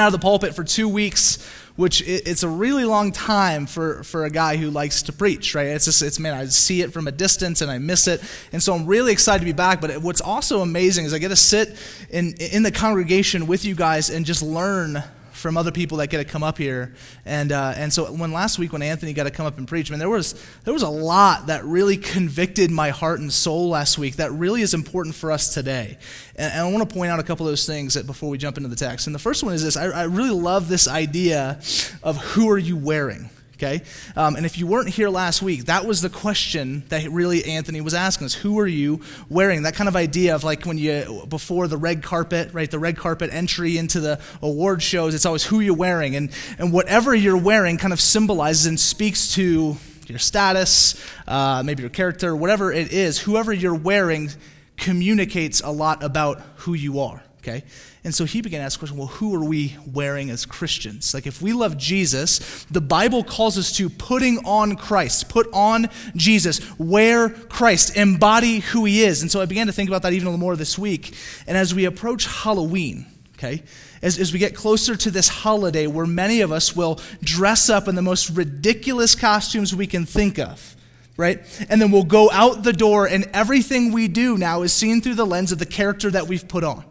out of the pulpit for two weeks, which it's a really long time for, for a guy who likes to preach, right? It's just, it's, man, I see it from a distance and I miss it. And so I'm really excited to be back. But what's also amazing is I get to sit in, in the congregation with you guys and just learn from other people that get to come up here. And, uh, and so when last week when Anthony got to come up and preach, man, there was, there was a lot that really convicted my heart and soul last week that really is important for us today. And, and I want to point out a couple of those things that before we jump into the text. And the first one is this I, I really love this idea of who are you wearing? Okay? Um, and if you weren't here last week, that was the question that really Anthony was asking us. Who are you wearing? That kind of idea of like when you, before the red carpet, right? The red carpet entry into the award shows, it's always who you're wearing. And, and whatever you're wearing kind of symbolizes and speaks to your status, uh, maybe your character, whatever it is, whoever you're wearing communicates a lot about who you are, okay? And so he began to ask the question well, who are we wearing as Christians? Like, if we love Jesus, the Bible calls us to putting on Christ, put on Jesus, wear Christ, embody who he is. And so I began to think about that even a little more this week. And as we approach Halloween, okay, as, as we get closer to this holiday where many of us will dress up in the most ridiculous costumes we can think of right? And then we'll go out the door, and everything we do now is seen through the lens of the character that we've put on.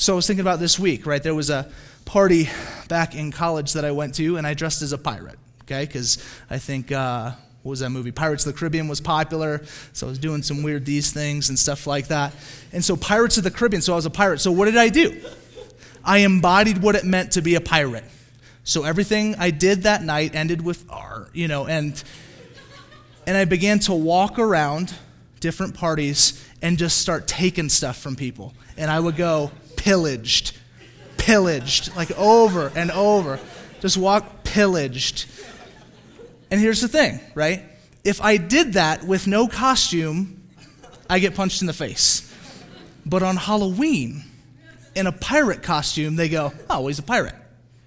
So I was thinking about this week, right? There was a party back in college that I went to, and I dressed as a pirate, okay? Because I think, uh, what was that movie? Pirates of the Caribbean was popular, so I was doing some weird these things and stuff like that. And so, Pirates of the Caribbean, so I was a pirate. So, what did I do? I embodied what it meant to be a pirate. So, everything I did that night ended with R, you know, and, and I began to walk around different parties and just start taking stuff from people. And I would go, pillaged, pillaged, like over and over. Just walk pillaged. And here's the thing, right? If I did that with no costume, I get punched in the face. But on Halloween, in a pirate costume, they go, oh, he's a pirate.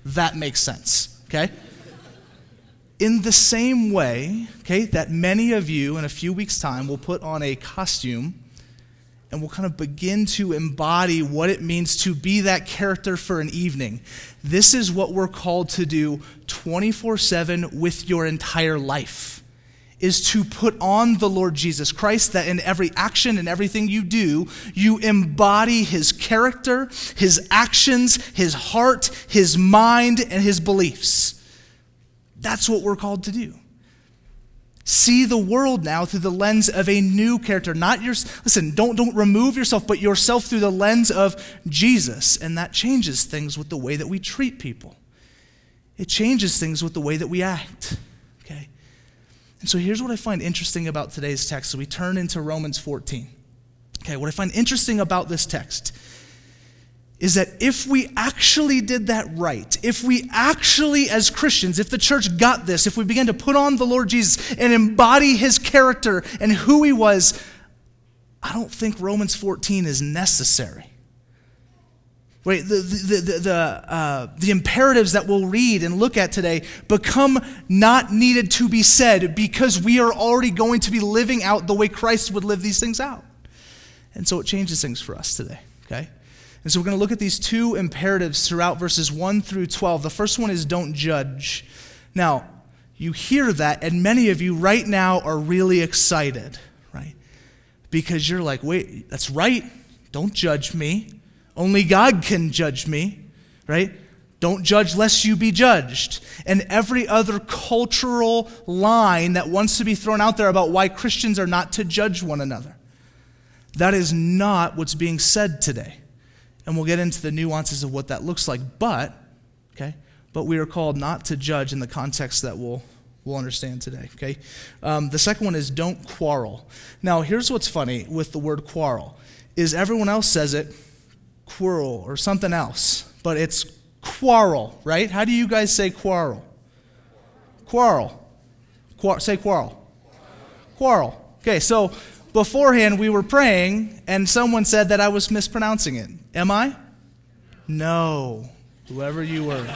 That makes sense, okay? In the same way, okay, that many of you in a few weeks' time will put on a costume and we'll kind of begin to embody what it means to be that character for an evening. This is what we're called to do 24 7 with your entire life. Is to put on the Lord Jesus Christ, that in every action and everything you do, you embody his character, his actions, his heart, his mind, and his beliefs. That's what we're called to do see the world now through the lens of a new character not your listen don't don't remove yourself but yourself through the lens of jesus. And that changes things with the way that we treat people. It changes things with the way that we act okay? And so here's what i find interesting about today's text so we turn into romans 14 okay what i find interesting about this text is that if we actually did that right, if we actually, as Christians, if the church got this, if we began to put on the Lord Jesus and embody his character and who he was, I don't think Romans 14 is necessary. Wait, the, the, the, the, uh, the imperatives that we'll read and look at today become not needed to be said because we are already going to be living out the way Christ would live these things out. And so it changes things for us today? And so we're going to look at these two imperatives throughout verses 1 through 12. The first one is don't judge. Now, you hear that, and many of you right now are really excited, right? Because you're like, wait, that's right. Don't judge me. Only God can judge me, right? Don't judge lest you be judged. And every other cultural line that wants to be thrown out there about why Christians are not to judge one another. That is not what's being said today. And we'll get into the nuances of what that looks like. But, okay, but we are called not to judge in the context that we'll, we'll understand today, okay? Um, the second one is don't quarrel. Now, here's what's funny with the word quarrel is everyone else says it quarrel or something else, but it's quarrel, right? How do you guys say quarrel? Quarrel. Quar- say quarrel. Quarrel. Okay, so beforehand we were praying and someone said that I was mispronouncing it. Am I? No. Whoever you were.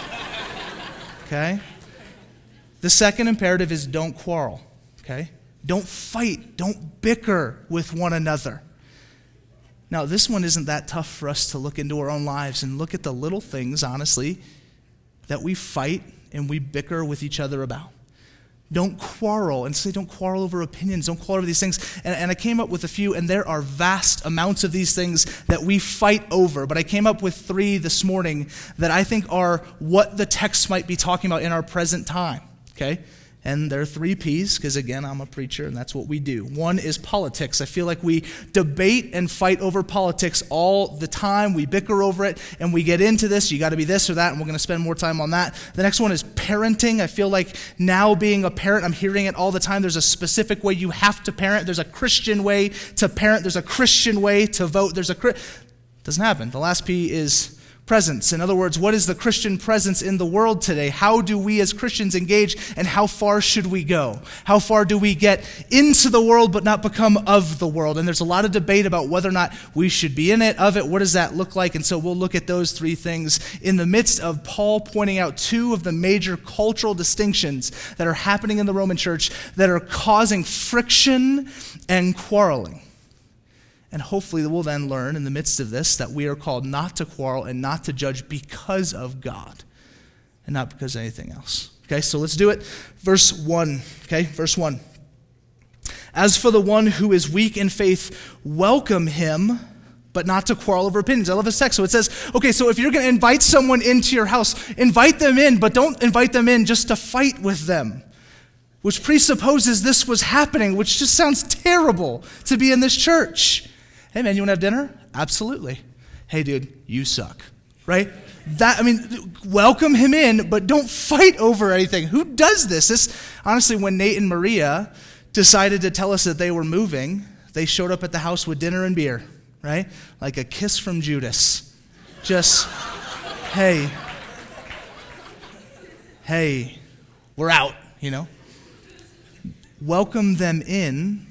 Okay? The second imperative is don't quarrel. Okay? Don't fight. Don't bicker with one another. Now, this one isn't that tough for us to look into our own lives and look at the little things, honestly, that we fight and we bicker with each other about. Don't quarrel and say, don't quarrel over opinions, don't quarrel over these things. And, and, I came up with a few, and there are vast amounts of these things that we fight over. But I came up with three this morning that I think are what the text might be talking about in our present time. Okay? And there are three P's, because again, I'm a preacher and that's what we do. One is politics. I feel like we debate and fight over politics all the time. We bicker over it and we get into this. You got to be this or that, and we're going to spend more time on that. The next one is parenting. I feel like now being a parent, I'm hearing it all the time. There's a specific way you have to parent. There's a Christian way to parent. There's a Christian way to vote. There's a. Doesn't happen. The last P is presence. In other words, what is the Christian presence in the world today? How do we as Christians engage and how far should we go? How far do we get into the world but not become of the world? And there's a lot of debate about whether or not we should be in it, of it. What does that look like? And so we'll look at those three things in the midst of Paul pointing out two of the major cultural distinctions that are happening in the Roman church that are causing friction and quarreling. And hopefully, we'll then learn in the midst of this that we are called not to quarrel and not to judge because of God and not because of anything else. Okay, so let's do it. Verse 1. Okay, verse 1. As for the one who is weak in faith, welcome him, but not to quarrel over opinions. I love this text. So it says, okay, so if you're going to invite someone into your house, invite them in, but don't invite them in just to fight with them which presupposes this was happening, which just sounds terrible to be in this church. Hey, man, you want to have dinner? Absolutely. Hey, dude, you suck. Right? That, I mean, welcome him in, but don't fight over anything. Who does this? This, honestly, when Nate and Maria decided to tell us that they were moving, they showed up at the house with dinner and beer, right? Like a kiss from Judas. Just, hey, hey, we're out, you know? Welcome them in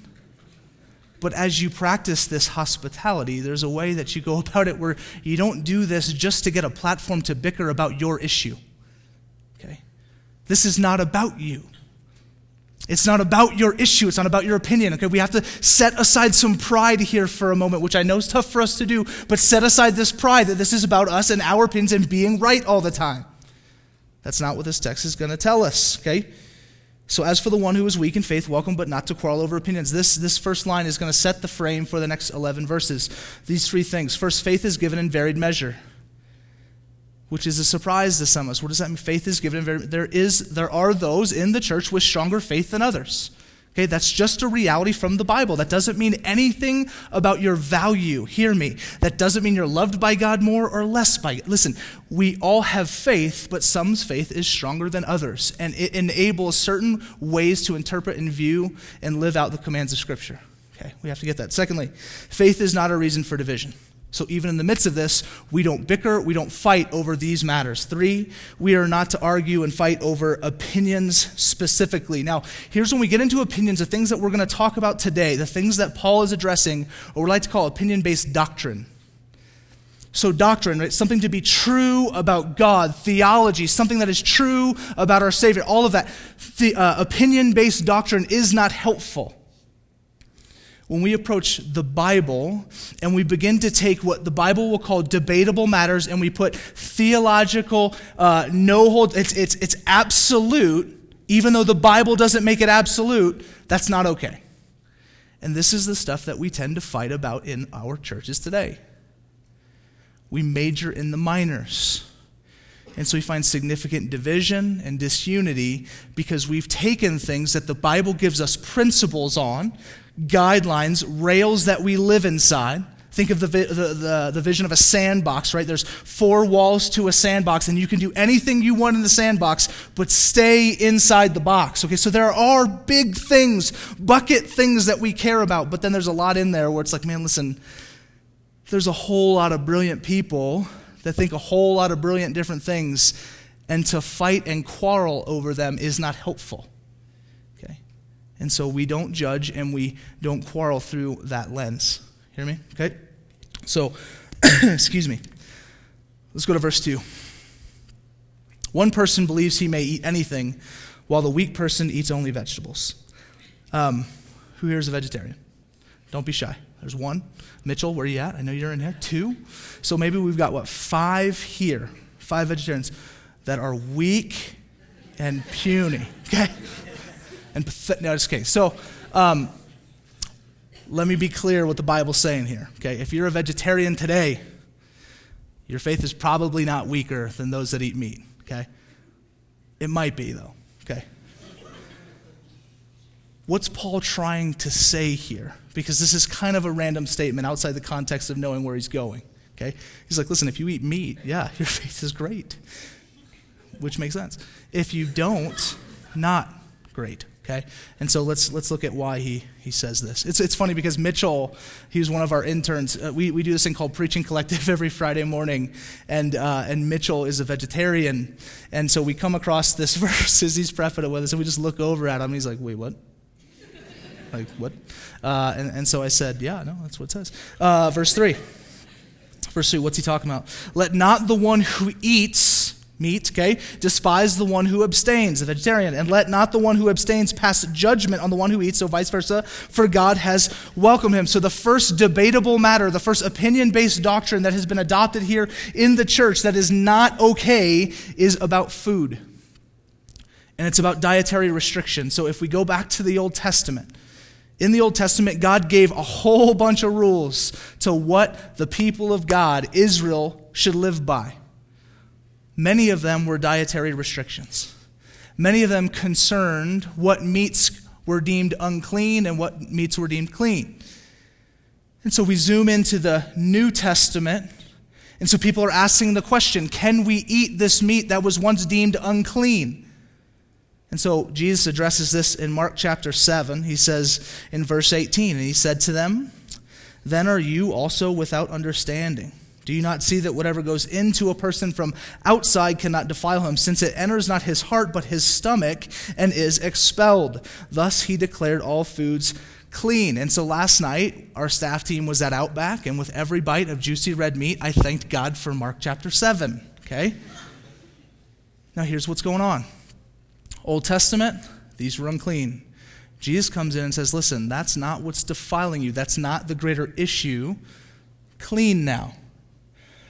but as you practice this hospitality, there's a way that you go about it where you don't do this just to get a platform to bicker about your issue. Okay? This is not about you. It's not about your issue. It's not about your opinion. Okay, we have to set aside some pride here for a moment, which I know is tough for us to do, but set aside this pride that this is about us and our opinions and being right all the time. That's not what this text is going to tell us. Okay? So, as for the one who is weak in faith, welcome, but not to quarrel over opinions. This, this first line is going to set the frame for the next 11 verses. These three things. First, faith is given in varied measure, which is a surprise to some of us. What does that mean? Faith is given in varied there is There are those in the church with stronger faith than others. Okay, that's just a reality from the Bible. That doesn't mean anything about your value. Hear me. That doesn't mean you're loved by God more or less by God. Listen, we all have faith, but some's faith is stronger than others, and it enables certain ways to interpret and view and live out the commands of Scripture. Okay, we have to get that. Secondly, faith is not a reason for division. So, even in the midst of this, we don't bicker, we don't fight over these matters. Three, we are not to argue and fight over opinions specifically. Now, here's when we get into opinions, the things that we're going to talk about today, the things that Paul is addressing, or we like to call opinion based doctrine. So, doctrine, right? Something to be true about God, theology, something that is true about our Savior, all of that. The, uh, opinion based doctrine is not helpful when we approach the Bible and we begin to take what the Bible will call debatable matters and we put theological uh, no hold, it's, it's, it's absolute, even though the Bible doesn't make it absolute, that's not okay. And this is the stuff that we tend to fight about in our churches today. We major in the minors. And so we find significant division and disunity because we've taken things that the Bible gives us principles on, guidelines, rails that we live inside. Think of the, the, the, the, vision of a sandbox, right? There's four walls to a sandbox, and you can do anything you want in the sandbox, but stay inside the box. Okay, so there are big things, bucket things that we care about, but then there's a lot in there where it's like, man, listen, there's a whole lot of brilliant people that think a whole lot of brilliant different things, and to fight and quarrel over them is not helpful. And so we don't judge and we don't quarrel through that lens. Hear me? Okay? So, excuse me. Let's go to verse 2. One person believes he may eat anything, while the weak person eats only vegetables. Um, who here is a vegetarian? Don't be shy. There's one. Mitchell, where are you at? I know you're in here. Two. So maybe we've got, what, five here, five vegetarians that are weak and puny, okay? And pathetic. No, just kidding. So, um, let me be clear what the Bible's saying here, okay? If you're a vegetarian today, your faith is probably not weaker than those that eat meat, okay? It might be, though, okay? What's Paul trying to say here? Because this is kind of a random statement outside the context of knowing where he's going. Okay? He's like, listen, if you eat meat, yeah, your faith is great. Which makes sense. If you don't, not great. Okay? And so let's let's look at why he, he says this. It's, it's funny because Mitchell, he's one of our interns. Uh, we, we do this thing called Preaching Collective every Friday morning, and, uh, and Mitchell is a vegetarian. And so we come across this verse as he's prepping it with us, and we just look over at him, he's like, wait, what? like, what? Uh, and, and so I said, yeah, no, that's what it says. Uh, verse 3. Verse 2, what's he talking about? Let not the one who eats meat, okay, despise the one who abstains, the vegetarian, and let not the one who abstains pass judgment on the one who eats, so vice versa, for God has welcomed him. So the first debatable matter, the first opinion based doctrine that has been adopted here in the church that is not okay is about food. And it's about dietary restriction. So if we go back to the Old Testament, in the Old Testament, God gave a whole bunch of rules to what the people of God, Israel, should live by. Many of them were dietary restrictions. Many of them concerned what meats were deemed unclean and what meats were deemed clean. And so we zoom into the New Testament, and so people are asking the question can we eat this meat that was once deemed unclean? And so Jesus addresses this in Mark chapter 7. He says in verse 18, And he said to them, Then are you also without understanding? Do you not see that whatever goes into a person from outside cannot defile him, since it enters not his heart but his stomach and is expelled? Thus he declared all foods clean. And so last night, our staff team was at Outback, and with every bite of juicy red meat, I thanked God for Mark chapter 7. Okay? Now here's what's going on Old Testament, these were unclean. Jesus comes in and says, Listen, that's not what's defiling you. That's not the greater issue. Clean now.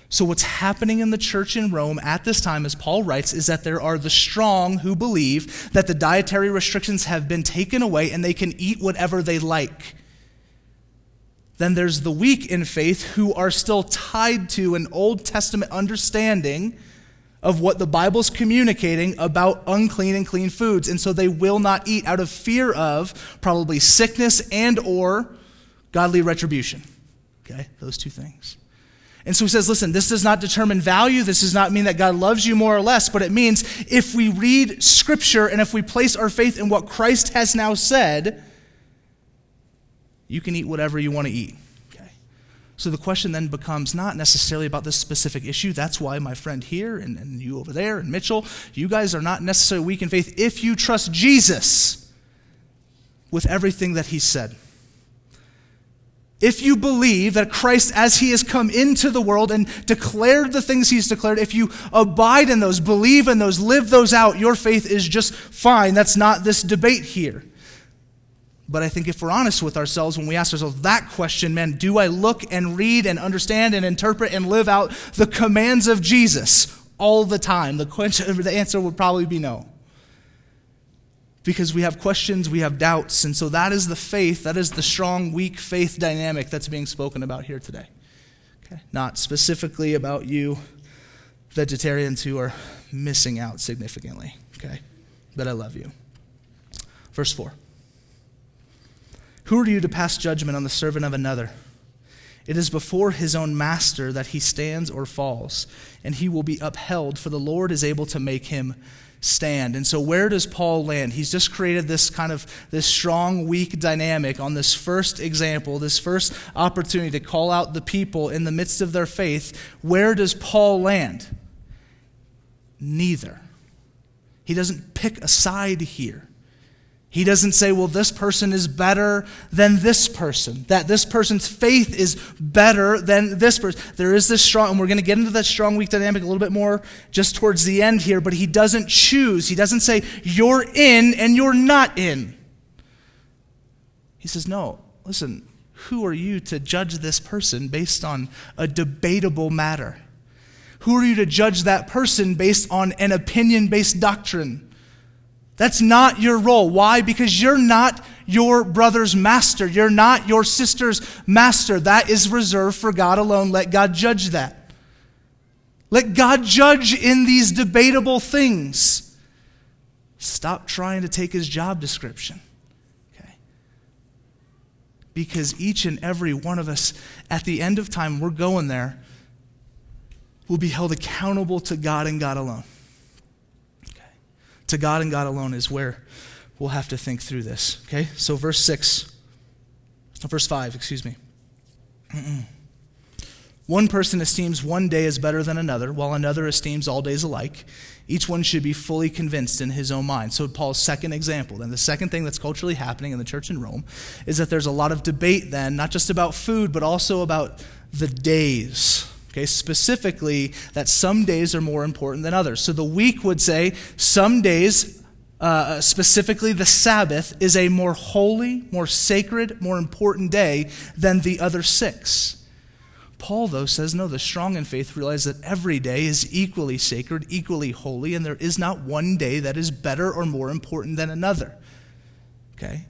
So, what's happening in the church in Rome at this time, as Paul writes, is that there are the strong who believe that the dietary restrictions have been taken away and they can eat whatever they like. Then there's the weak in faith who are still tied to an Old Testament understanding of what the Bible's communicating about unclean and clean foods. And so they will not eat out of fear of probably sickness and or godly retribution. Okay? Those two things. And so he says, listen, this does not determine value. This does not mean that God loves you more or less, but it means if we read Scripture and if we place our faith in what Christ has now said, you can eat whatever you want to eat. Okay? So the question then becomes not necessarily about this specific issue. That's why my friend here and, and you over there and Mitchell, you guys are not necessarily weak in faith if you trust Jesus with everything that he said. If you believe that Christ, as he has come into the world and declared the things he's declared, if you abide in those, believe in those, live those out, your faith is just fine. That's not this debate here. But I think if we're honest with ourselves, when we ask ourselves that question, man, do I look and read and understand and interpret and live out the commands of Jesus all the time? The, question, the answer would probably be no. Because we have questions, we have doubts, and so that is the faith, that is the strong, weak faith dynamic that's being spoken about here today. Okay? Not specifically about you vegetarians who are missing out significantly, okay? But I love you. Verse 4. Who are you to pass judgment on the servant of another? It is before his own master that he stands or falls, and he will be upheld, for the Lord is able to make him stand. And so where does Paul land? He's just created this kind of this strong weak dynamic on this first example, this first opportunity to call out the people in the midst of their faith. Where does Paul land? Neither. He doesn't pick a side here. He doesn't say, well, this person is better than this person, that this person's faith is better than this person. There is this strong, and we're going to get into that strong weak dynamic a little bit more just towards the end here, but he doesn't choose. He doesn't say, you're in and you're not in. He says, no, listen, who are you to judge this person based on a debatable matter? Who are you to judge that person based on an opinion based doctrine? That's not your role. Why? Because you're not your brother's master. You're not your sister's master. That is reserved for God alone. Let God judge that. Let God judge in these debatable things. Stop trying to take his job description. Okay? Because each and every one of us, at the end of time, we're going there, will be held accountable to God and God alone to God and God alone is where we'll have to think through this. Okay? So, verse 6, verse 5, excuse me. One person esteems one day as better than another, while another esteems all days alike. Each one should be fully convinced in his own mind. So, Paul's second example. And the second thing that's culturally happening in the church in Rome is that there's a lot of debate then, not just about food, but also about the days Okay, specifically that some days are more important than others. So the weak would say some days, uh, specifically the Sabbath, is a more holy, more sacred, more important day than the other six. Paul, though, says no, the strong in faith realize that every day is equally sacred, equally holy, and there is not one day that is better or more important than another. Okay?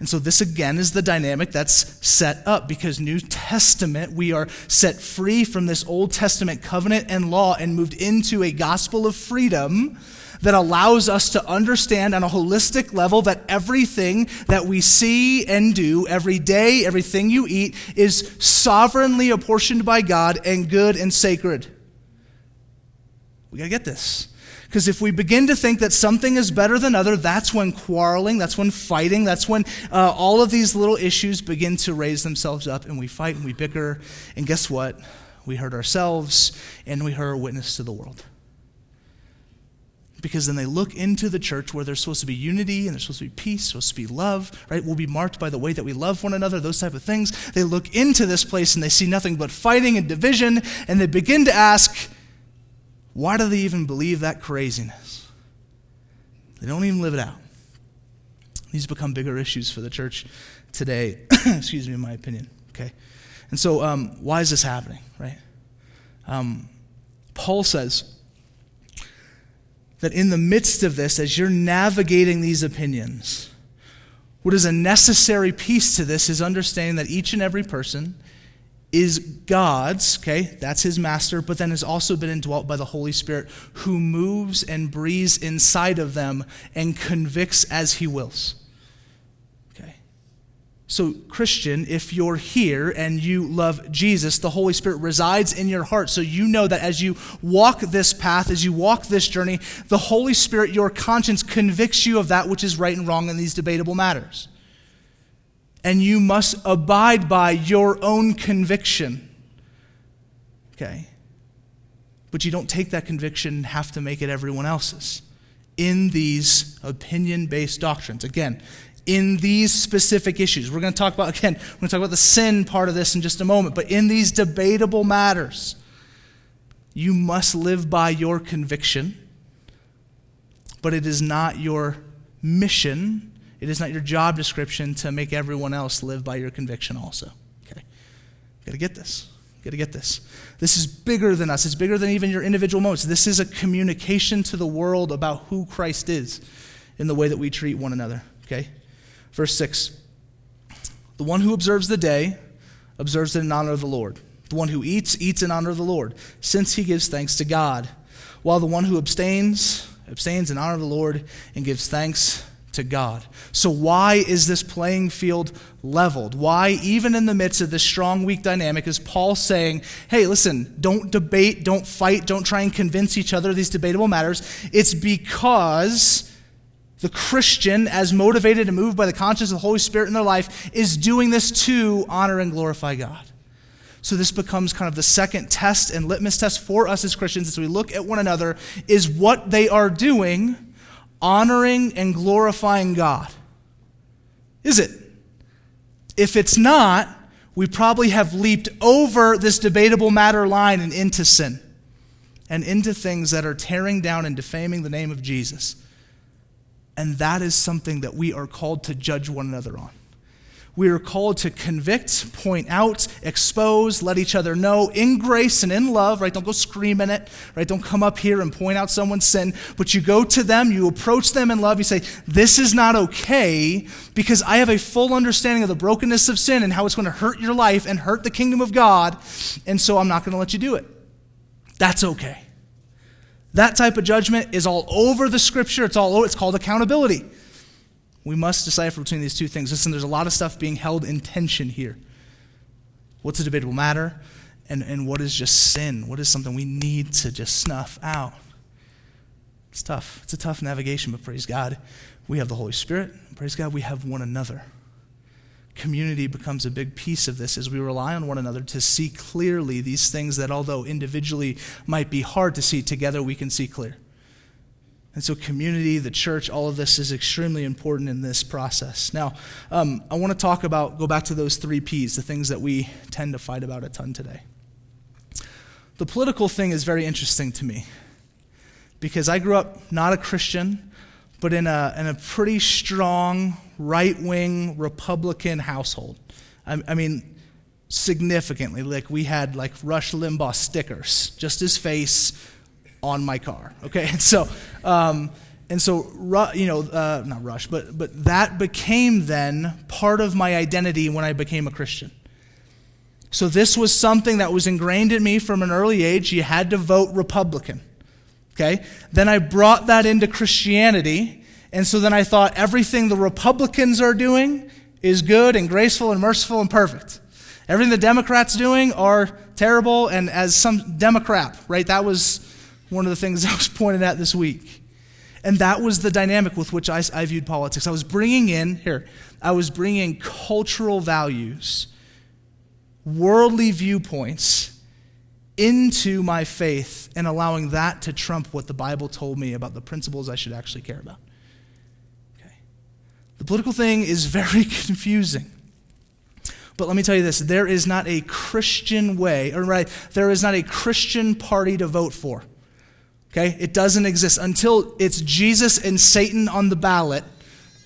And so, this again is the dynamic that's set up because New Testament, we are set free from this Old Testament covenant and law and moved into a gospel of freedom that allows us to understand on a holistic level that everything that we see and do every day, everything you eat, is sovereignly apportioned by God and good and sacred. We got to get this. Because if we begin to think that something is better than other, that's when quarreling, that's when fighting, that's when uh, all of these little issues begin to raise themselves up and we fight and we bicker. And guess what? We hurt ourselves and we hurt our witness to the world. Because then they look into the church where there's supposed to be unity and there's supposed to be peace, supposed to be love, right? We'll be marked by the way that we love one another, those type of things. They look into this place and they see nothing but fighting and division, and they begin to ask, why do they even believe that craziness? They don't even live it out. These become bigger issues for the church today, excuse me, in my opinion. Okay? And so, um, why is this happening, right? Um, Paul says that in the midst of this, as you're navigating these opinions, what is a necessary piece to this is understanding that each and every person is God's, okay, that's his master, but then has also been indwelt by the Holy Spirit who moves and breathes inside of them and convicts as he wills. Okay. So, Christian, if you're here and you love Jesus, the Holy Spirit resides in your heart. So you know that as you walk this path, as you walk this journey, the Holy Spirit, your conscience, convicts you of that which is right and wrong in these debatable matters and you must abide by your own conviction. Okay? But you don't take that conviction and have to make it everyone else's. In these opinion based doctrines. Again, in these specific issues. We're going to talk about, again, we're going to talk about the sin part of this in just a moment, but in these debatable matters, you must live by your conviction, but it is not your mission it is not your job description to make everyone else live by your conviction also. Okay? Got to get this. Got to get this. This is bigger than us. It's bigger than even your individual moments. This is a communication to the world about who Christ is in the way that we treat one another. Okay? Verse 6. The one who observes the day observes it in honor of the Lord. The one who eats, eats in honor of the Lord, since he gives thanks to God. While the one who abstains, abstains in honor of the Lord and gives thanks to God. So, why is this playing field leveled? Why, even in the midst of this strong weak dynamic, is Paul saying, hey, listen, don't debate, don't fight, don't try and convince each other these debatable matters? It's because the Christian, as motivated and moved by the conscience of the Holy Spirit in their life, is doing this to honor and glorify God. So this becomes kind of the second test and litmus test for us as Christians as we look at one another is what they are doing honoring and glorifying God? Is it? If it's not, we probably have leaped over this debatable matter line and into sin and into things that are tearing down and defaming the name of Jesus. And that is something that we are called to judge one another on. We are called to convict, point out, expose, let each other know in grace and in love, right? Don't go screaming it, right? Don't come up here and point out someone's sin, but you go to them, you approach them in love, you say, This is not okay because I have a full understanding of the brokenness of sin and how it's going to hurt your life and hurt the kingdom of God, and so I'm not going to let you do it. That's okay. That type of judgment is all over the scripture. It's all over, it's called accountability. We must decipher between these two things. Listen, there's a lot of stuff being held in tension here. What's a debatable matter? And, and what is just sin? What is something we need to just snuff out? It's tough. It's a tough navigation, but praise God, we have the Holy Spirit. Praise God, we have one another. Community becomes a big piece of this as we rely on one another to see clearly these things that, although individually might be hard to see, together we can see clear. And so, community, the church, all of this is extremely important in this process. Now, um, I want to talk about, go back to those three P's, the things that we tend to fight about a ton today. The political thing is very interesting to me because I grew up not a Christian, but in a, in a pretty strong right wing Republican household. I, I mean, significantly. Like, we had like Rush Limbaugh stickers, just his face on my car. Okay, and so, um, and so, you know, uh, not Rush, but but that became then part of my identity when I became a Christian. So this was something that was ingrained in me from an early age. You had to vote Republican. Okay, then I brought that into Christianity, and so then I thought everything the Republicans are doing is good and graceful and merciful and perfect. Everything the Democrats doing are terrible and as some Democrat, right? That was one of the things I was pointed at this week. And that was the dynamic with which I, I viewed politics. I was bringing in, here, I was bringing cultural values, worldly viewpoints into my faith and allowing that to trump what the Bible told me about the principles I should actually care about. Okay. The political thing is very confusing. But let me tell you this there is not a Christian way, or right, there is not a Christian party to vote for. Okay? It doesn't exist. Until it's Jesus and Satan on the ballot,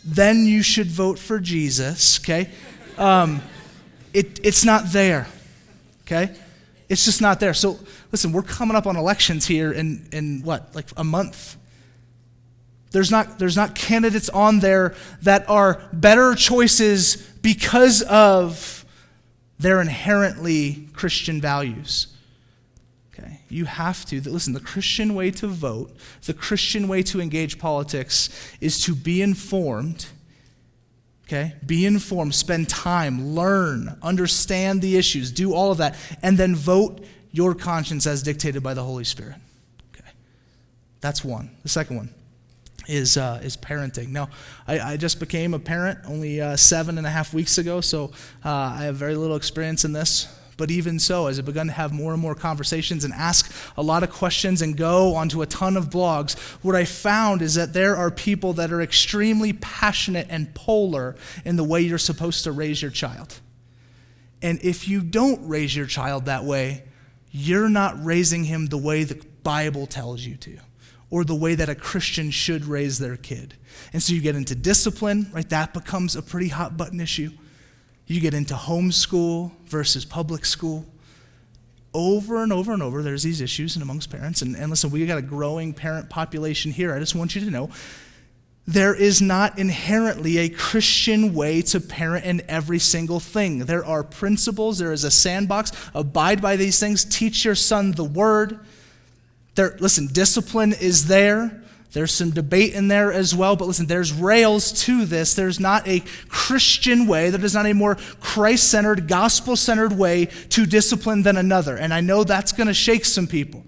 then you should vote for Jesus. Okay? Um, it, it's not there. Okay? It's just not there. So listen, we're coming up on elections here in, in what, like a month. There's not, there's not candidates on there that are better choices because of their inherently Christian values. You have to. Listen, the Christian way to vote, the Christian way to engage politics is to be informed. Okay? Be informed, spend time, learn, understand the issues, do all of that, and then vote your conscience as dictated by the Holy Spirit. Okay? That's one. The second one is, uh, is parenting. Now, I, I, just became a parent only uh, seven and a half weeks ago, so uh, I have very little experience in this. But even so, as I've begun to have more and more conversations and ask a lot of questions and go onto a ton of blogs, what I found is that there are people that are extremely passionate and polar in the way you're supposed to raise your child. And if you don't raise your child that way, you're not raising him the way the Bible tells you to or the way that a Christian should raise their kid. And so you get into discipline, right? That becomes a pretty hot button issue. You get into homeschool versus public school. Over and over and over, there's these issues and amongst parents. And, and listen, we got a growing parent population here. I just want you to know there is not inherently a Christian way to parent in every single thing. There are principles, there is a sandbox. Abide by these things. Teach your son the word. There, listen, discipline is there. There's some debate in there as well, but listen, there's rails to this. There's not a Christian way, there is not a more Christ centered, gospel centered way to discipline than another. And I know that's going to shake some people.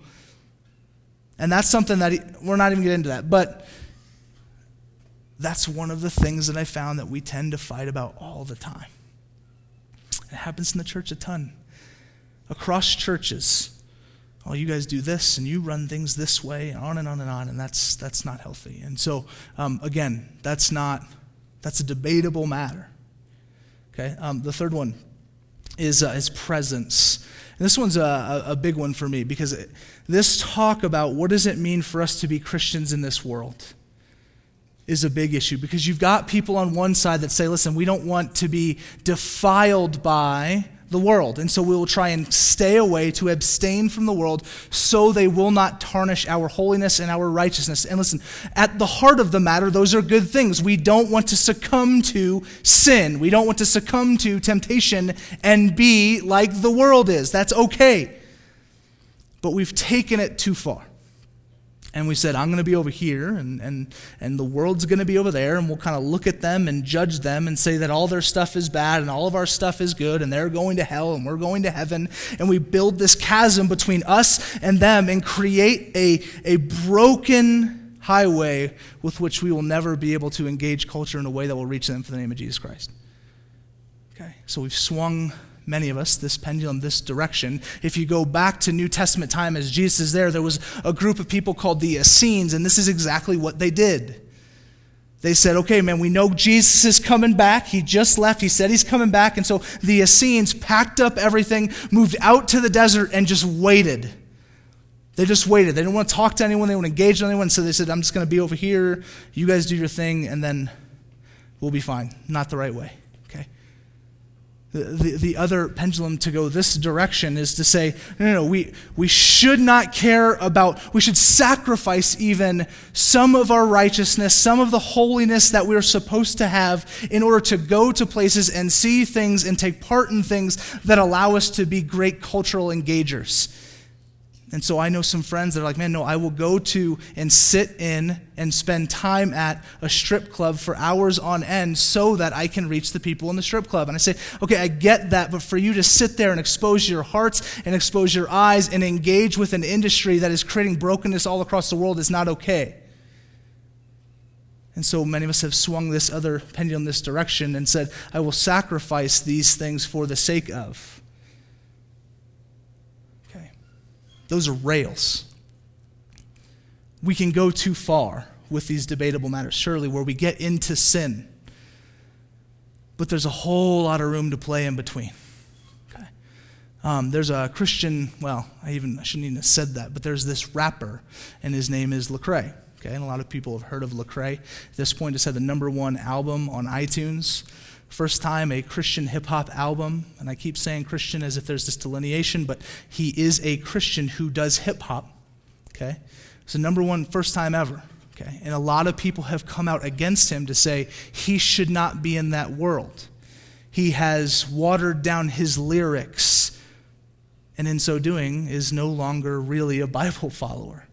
And that's something that he, we're not even getting into that. But that's one of the things that I found that we tend to fight about all the time. It happens in the church a ton. Across churches, oh, you guys do this and you run things this way, and on and on and on, and that's, that's not healthy. And so, um, again, that's not, that's a debatable matter. Okay, um, the third one is, uh, is presence. And this one's a, a big one for me because it, this talk about what does it mean for us to be Christians in this world. is a big issue because you've got people on one side that say, listen, we don't want to be defiled by the world. And so we will try and stay away to abstain from the world so they will not tarnish our holiness and our righteousness. And listen, at the heart of the matter, those are good things. We don't want to succumb to sin, we don't want to succumb to temptation and be like the world is. That's okay. But we've taken it too far and we said, I'm going to be over here, and, and, and the world's going to be over there, and we'll kind of look at them and judge them and say that all their stuff is bad and all of our stuff is good, and they're going to hell and we're going to heaven. And we build this chasm between us and them and create a, a broken highway with which we will never be able to engage culture in a way that will reach them for the name of Jesus Christ. Okay, so we've swung many of us, this pendulum, this direction. If you go back to New Testament time as Jesus is there, there was a group of people called the Essenes, and this is exactly what they did. They said, okay, man, we know Jesus is coming back. He just left. He said he's coming back. And so the Essenes packed up everything, moved out to the desert, and just waited. They just waited. They didn't want to talk to anyone. They didn't want to engage with anyone. So they said, I'm just going to be over here. You guys do your thing, and then we'll be fine. Not the right way. The, the, other pendulum to go this direction is to say, no, no, no, we, we should not care about, we should sacrifice even some of our righteousness, some of the holiness that we're supposed to have in order to go to places and see things and take part in things that allow us to be great cultural engagers. And so I know some friends that are like, man, no, I will go to and sit in and spend time at a strip club for hours on end so that I can reach the people in the strip club. And I say, okay, I get that, but for you to sit there and expose your hearts and expose your eyes and engage with an industry that is creating brokenness all across the world is not okay. And so many of us have swung this other pendulum this direction and said, I will sacrifice these things for the sake of. Those are rails. We can go too far with these debatable matters, surely, where we get into sin. But there's a whole lot of room to play in between. Okay. Um, there's a Christian, well, I even I shouldn't even have said that, but there's this rapper, and his name is Lecrae. Okay, and a lot of people have heard of Lecrae. At this point, it's had the number one album on iTunes. First time a Christian hip hop album, and I keep saying Christian as if there's this delineation, but he is a Christian who does hip hop. Okay? It's the number one first time ever. Okay? And a lot of people have come out against him to say he should not be in that world. He has watered down his lyrics, and in so doing, is no longer really a Bible follower.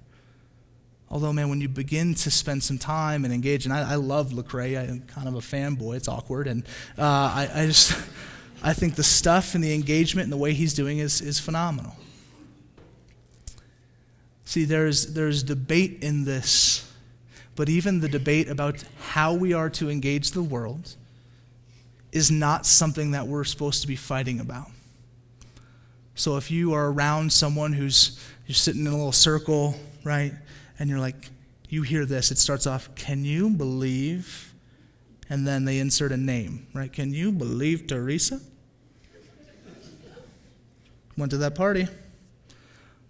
Although, man, when you begin to spend some time and engage, and I, I love Lecrae, I'm kind of a fanboy. It's awkward, and uh, I, I just I think the stuff and the engagement and the way he's doing is is phenomenal. See, there's there's debate in this, but even the debate about how we are to engage the world is not something that we're supposed to be fighting about. So if you are around someone who's you're sitting in a little circle, right? And you're like, you hear this, it starts off, Can you believe? And then they insert a name, right? Can you believe Teresa? Went to that party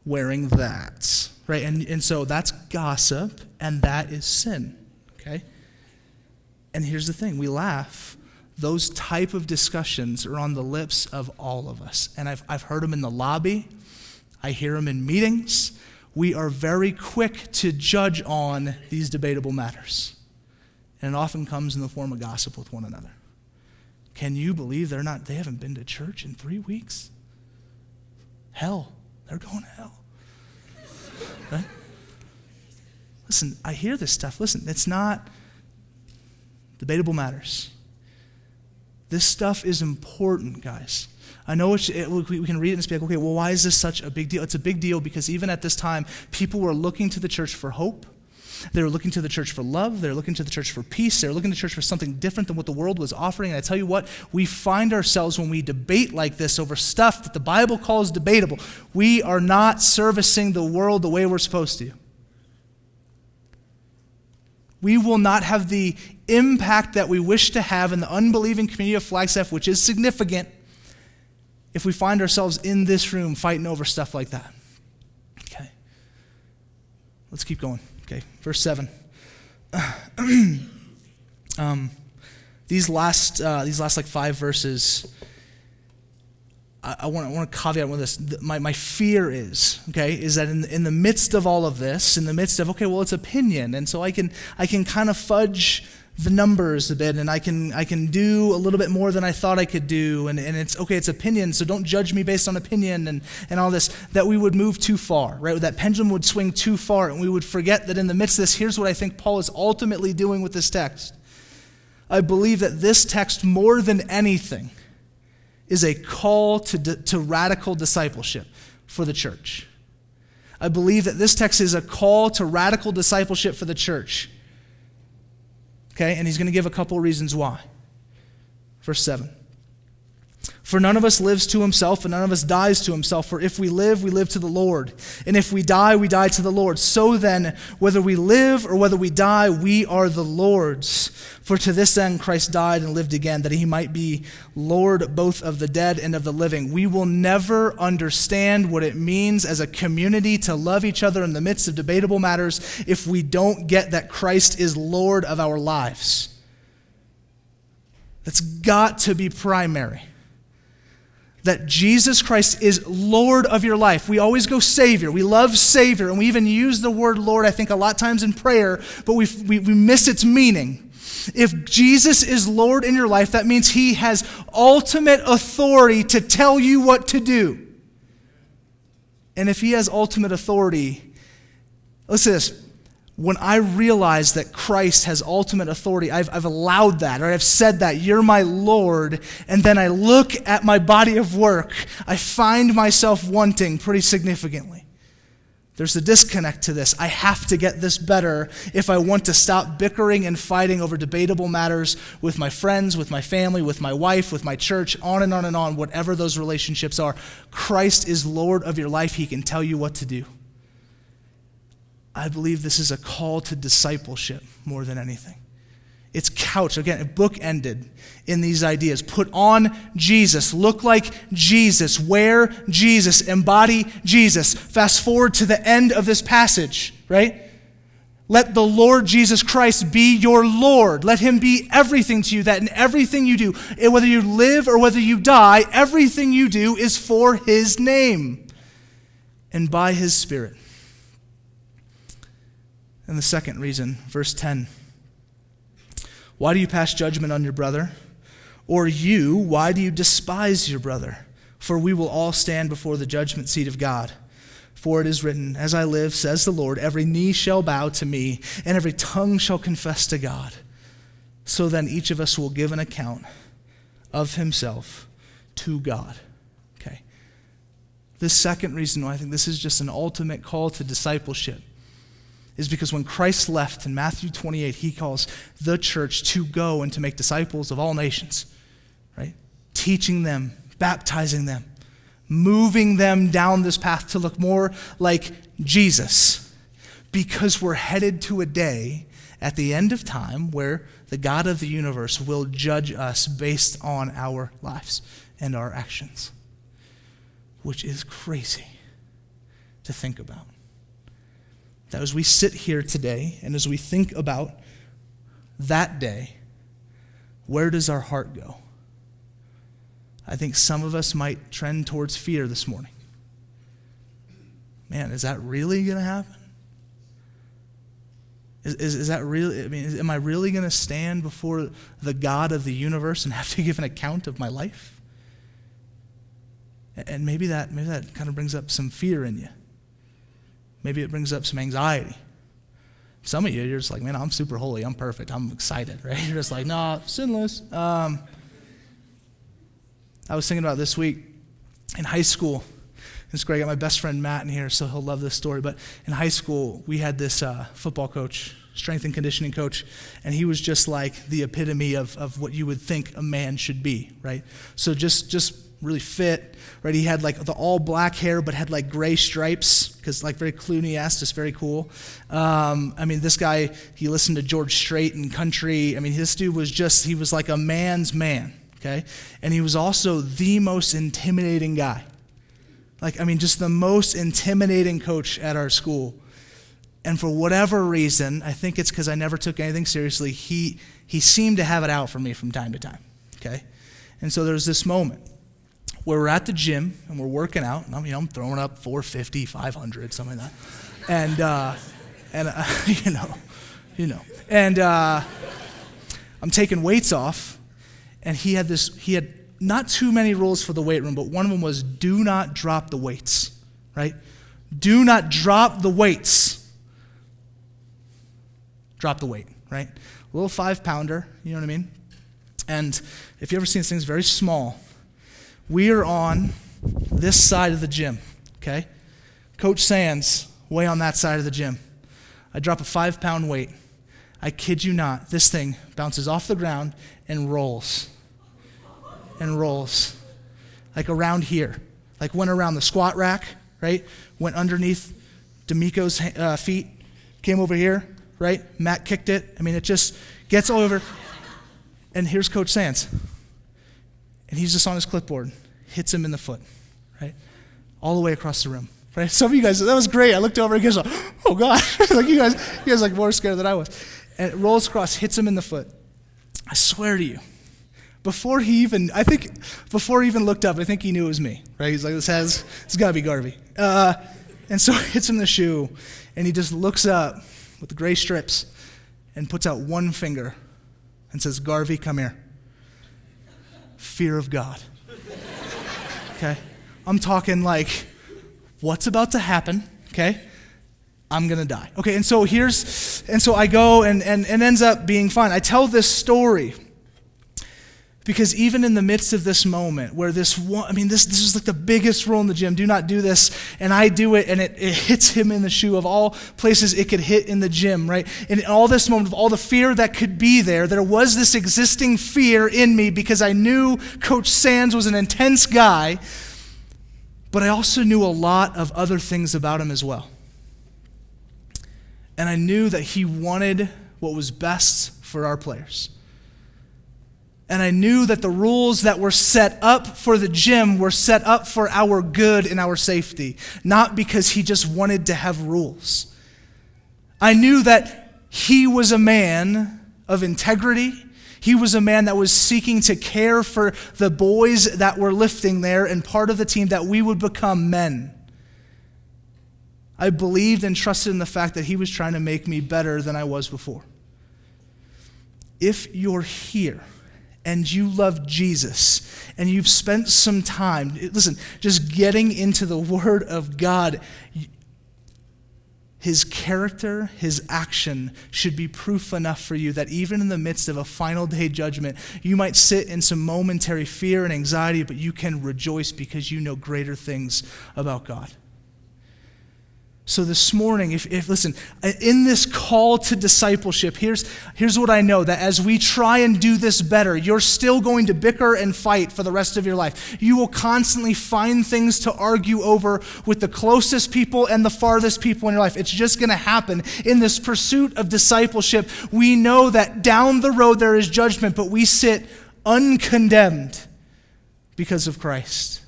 wearing that, right? And, and so that's gossip, and that is sin, okay? And here's the thing we laugh. Those type of discussions are on the lips of all of us. And I've, I've heard them in the lobby, I hear them in meetings we are very quick to judge on these debatable matters. And it often comes in the form of gossip with one another. Can you believe they're not, they haven't been to church in three weeks? Hell, they're going to hell. Right? Listen, I hear this stuff. Listen, it's not debatable matters. This stuff is important, guys. I know it, we can read it and be like, okay, well, why is this such a big deal? It's a big deal because even at this time, people were looking to the church for hope. They were looking to the church for love. They were looking to the church for peace. They were looking to the church for something different than what the world was offering. And I tell you what, we find ourselves when we debate like this over stuff that the Bible calls debatable, we are not servicing the world the way we're supposed to. We will not have the impact that we wish to have in the unbelieving community of Flagstaff, which is significant if we find ourselves in this room fighting over stuff like that. Okay. Let's keep going. Okay. Verse 7. um, these last uh, these last like five verses I, I want to caveat with this. My, my fear is, okay, is that in, in the midst of all of this, in the midst of, okay, well, it's opinion, and so I can, I can kind of fudge the numbers a bit, and I can, I can do a little bit more than I thought I could do, and, and it's, okay, it's opinion, so don't judge me based on opinion, and, and all this, that we would move too far, right? That pendulum would swing too far, and we would forget that in the midst of this, here's what I think Paul is ultimately doing with this text. I believe that this text, more than anything, is a call to, to radical discipleship for the church. I believe that this text is a call to radical discipleship for the church. Okay, and he's going to give a couple reasons why. Verse 7. For none of us lives to himself, and none of us dies to himself. For if we live, we live to the Lord. And if we die, we die to the Lord. So then, whether we live or whether we die, we are the Lord's. For to this end Christ died and lived again, that he might be Lord both of the dead and of the living. We will never understand what it means as a community to love each other in the midst of debatable matters if we don't get that Christ is Lord of our lives. That's got to be primary that Jesus Christ is Lord of your life. We always go Savior. We love Savior, and we even use the word Lord, I think, a lot of times in prayer, but we, we, we miss its meaning. If Jesus is Lord in your life, that means He has ultimate authority to tell you what to do. And if He has ultimate authority, listen to this when I realize that Christ has ultimate authority, I've, I've allowed that, or I've said that, you're my Lord, and then I look at my body of work, I find myself wanting pretty significantly. There's a disconnect to this. I have to get this better if I want to stop bickering and fighting over debatable matters with my friends, with my family, with my wife, with my church, on and on and on, whatever those relationships are. Christ is Lord of your life. He can tell you what to do. I believe this is a call to discipleship more than anything. It's couched, again, book ended in these ideas. Put on Jesus, look like Jesus, wear Jesus, embody Jesus. Fast forward to the end of this passage, right? Let the Lord Jesus Christ be your Lord. Let him be everything to you, that in everything you do, eh, whether you live or whether you die, everything you do is for his name and by his Spirit. And the second reason, verse 10 Why do you pass judgment on your brother? Or you, why do you despise your brother? For we will all stand before the judgment seat of God. For it is written, As I live, says the Lord, every knee shall bow to me, and every tongue shall confess to God. So then each of us will give an account of himself to God. Okay. The second reason why I think this is just an ultimate call to discipleship is because when Christ left in Matthew 28, he calls the church to go and to make disciples of all nations, right? Teaching them, baptizing them, moving them down this path to look more like Jesus. Because we're headed to a day at the end of time where the God of the universe will judge us based on our lives and our actions, which is crazy to think about that as we sit here today and as we think about that day, where does our heart go? I think some of us might trend towards fear this morning. Man, is that really going to happen? Is, is, is, that really, I mean, am I really going to stand before the God of the universe and have to give an account of my life? And maybe that, maybe that kind of brings up some fear in you. Maybe it brings up some anxiety. Some of you, you're just like, man, I'm super holy. I'm perfect. I'm excited, right? You're just like, nah, sinless. Um, I was thinking about this week in high school. It's great. I got my best friend Matt in here, so he'll love this story. But in high school, we had this uh, football coach, strength and conditioning coach, and he was just like the epitome of, of what you would think a man should be, right? So just just really fit, right? He had like the all black hair, but had like gray stripes because like very Clooney-esque, just very cool. Um, I mean, this guy he listened to George Strait and country. I mean, this dude was just he was like a man's man, okay? And he was also the most intimidating guy. Like, I mean, just the most intimidating coach at our school. And for whatever reason, I think it's because I never took anything seriously, he, he seemed to have it out for me from time to time. Okay? And so there's this moment where we're at the gym and we're working out. And I'm, you know, I'm throwing up 450, 500, something like that. And, uh, and uh, you know, you know. And uh, I'm taking weights off. And he had this, he had not too many rules for the weight room, but one of them was do not drop the weights, right? Do not drop the weights. Drop the weight, right? A little five pounder, you know what I mean? And if you ever seen things very small, we are on this side of the gym, okay? Coach Sands, way on that side of the gym. I drop a five pound weight. I kid you not, this thing bounces off the ground and rolls. And rolls. Like around here. Like went around the squat rack, right? Went underneath D'Amico's uh, feet, came over here, right? Matt kicked it. I mean, it just gets all over. And here's Coach Sands. And he's just on his clipboard, hits him in the foot, right? All the way across the room. Right? Some of you guys, that was great. I looked over and goes, oh God. like you guys, you guys like more scared than I was. And rolls across, hits him in the foot. I swear to you, before he even, I think, before he even looked up, I think he knew it was me, right? He's like, this has, it's got to be Garvey. Uh, and so it hits him in the shoe, and he just looks up with the gray strips and puts out one finger and says, Garvey, come here. Fear of God. Okay? I'm talking like, what's about to happen? Okay? I'm to die. Okay, and so here's, and so I go and, and, and ends up being fine. I tell this story because even in the midst of this moment where this one, I mean, this, this is like the biggest rule in the gym do not do this. And I do it, and it, it hits him in the shoe of all places it could hit in the gym, right? And in all this moment of all the fear that could be there, there was this existing fear in me because I knew Coach Sands was an intense guy, but I also knew a lot of other things about him as well. And I knew that he wanted what was best for our players. And I knew that the rules that were set up for the gym were set up for our good and our safety, not because he just wanted to have rules. I knew that he was a man of integrity. He was a man that was seeking to care for the boys that were lifting there and part of the team that we would become men. I believed and trusted in the fact that he was trying to make me better than I was before. If you're here, and you love Jesus and you've spent some time, listen, just getting into the Word of God, his character, his action should be proof enough for you that even in the midst of a final day judgment, you might sit in some momentary fear and anxiety, but you can rejoice because you know greater things about God. So this morning, if, if listen, in this call to discipleship, here's, here's what I know that as we try and do this better, you're still going to bicker and fight for the rest of your life. You will constantly find things to argue over with the closest people and the farthest people in your life. It's just going to happen. In this pursuit of discipleship, we know that down the road there is judgment, but we sit uncondemned because of Christ.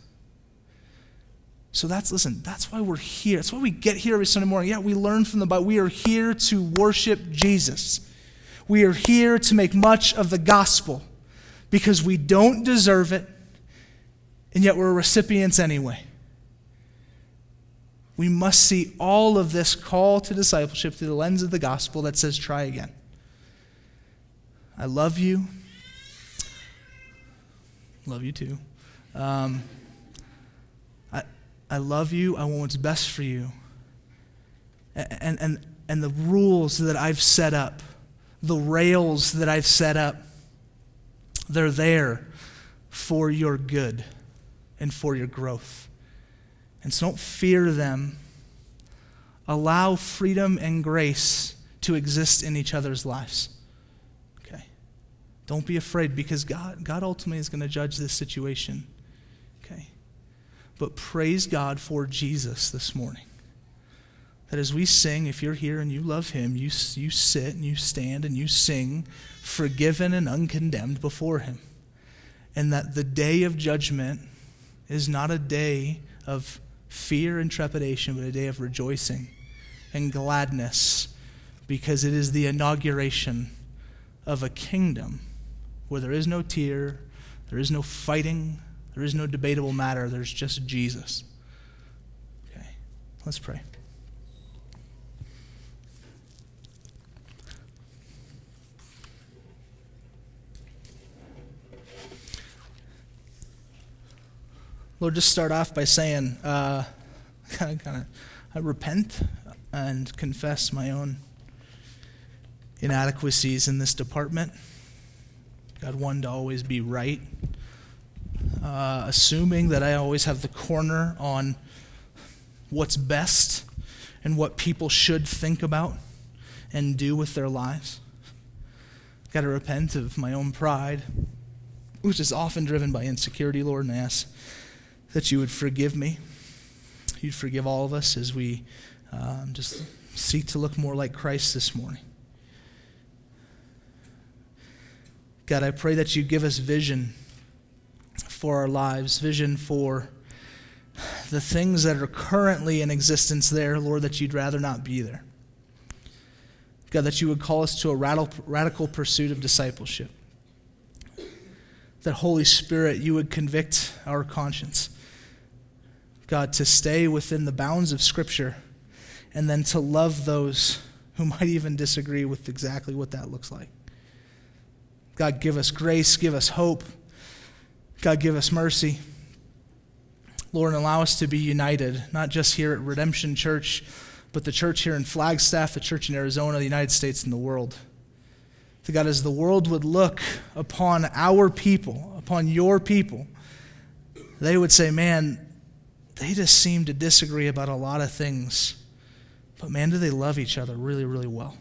So that's, listen, that's why we're here. That's why we get here every Sunday morning. Yeah, we learn from the Bible. We are here to worship Jesus. We are here to make much of the gospel because we don't deserve it, and yet we're recipients anyway. We must see all of this call to discipleship through the lens of the gospel that says, try again. I love you. Love you too. Um, I love you. I want what's best for you. And, and, and the rules that I've set up, the rails that I've set up, they're there for your good and for your growth. And so don't fear them. Allow freedom and grace to exist in each other's lives. Okay? Don't be afraid because God, God ultimately is going to judge this situation. Okay? But praise God for Jesus this morning. That as we sing, if you're here and you love Him, you, you sit and you stand and you sing, forgiven and uncondemned before Him. And that the day of judgment is not a day of fear and trepidation, but a day of rejoicing and gladness because it is the inauguration of a kingdom where there is no tear, there is no fighting, there is no debatable matter, there's just Jesus. Okay, let's pray. Lord, just start off by saying, uh, kind of, I repent and confess my own inadequacies in this department. God, one, to always be right, uh, assuming that I always have the corner on what's best and what people should think about and do with their lives. Got to repent of my own pride, which is often driven by insecurity, Lord, and I ask that you would forgive me. You'd forgive all of us as we um, just seek to look more like Christ this morning. God, I pray that you give us vision for our lives, vision for the things that are currently in existence there, Lord, that you'd rather not be there. God, that you would call us to a radical, pursuit of discipleship. That, Holy Spirit, you would convict our conscience God, to stay within the bounds of Scripture and then to love those who might even disagree with exactly what that looks like. God, give us grace, give us hope. God, give us mercy. Lord, allow us to be united, not just here at Redemption Church, but the church here in Flagstaff, the church in Arizona, the United States, and the world. To God, as the world would look upon our people, upon your people, they would say, man, they just seem to disagree about a lot of things. But man, do they love each other really, really well.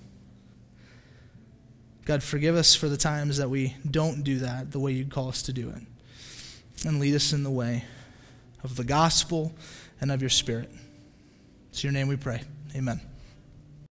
God, forgive us for the times that we don't do that the way you'd call us to do it. And lead us in the way of the gospel and of your spirit. It's your name we pray. Amen.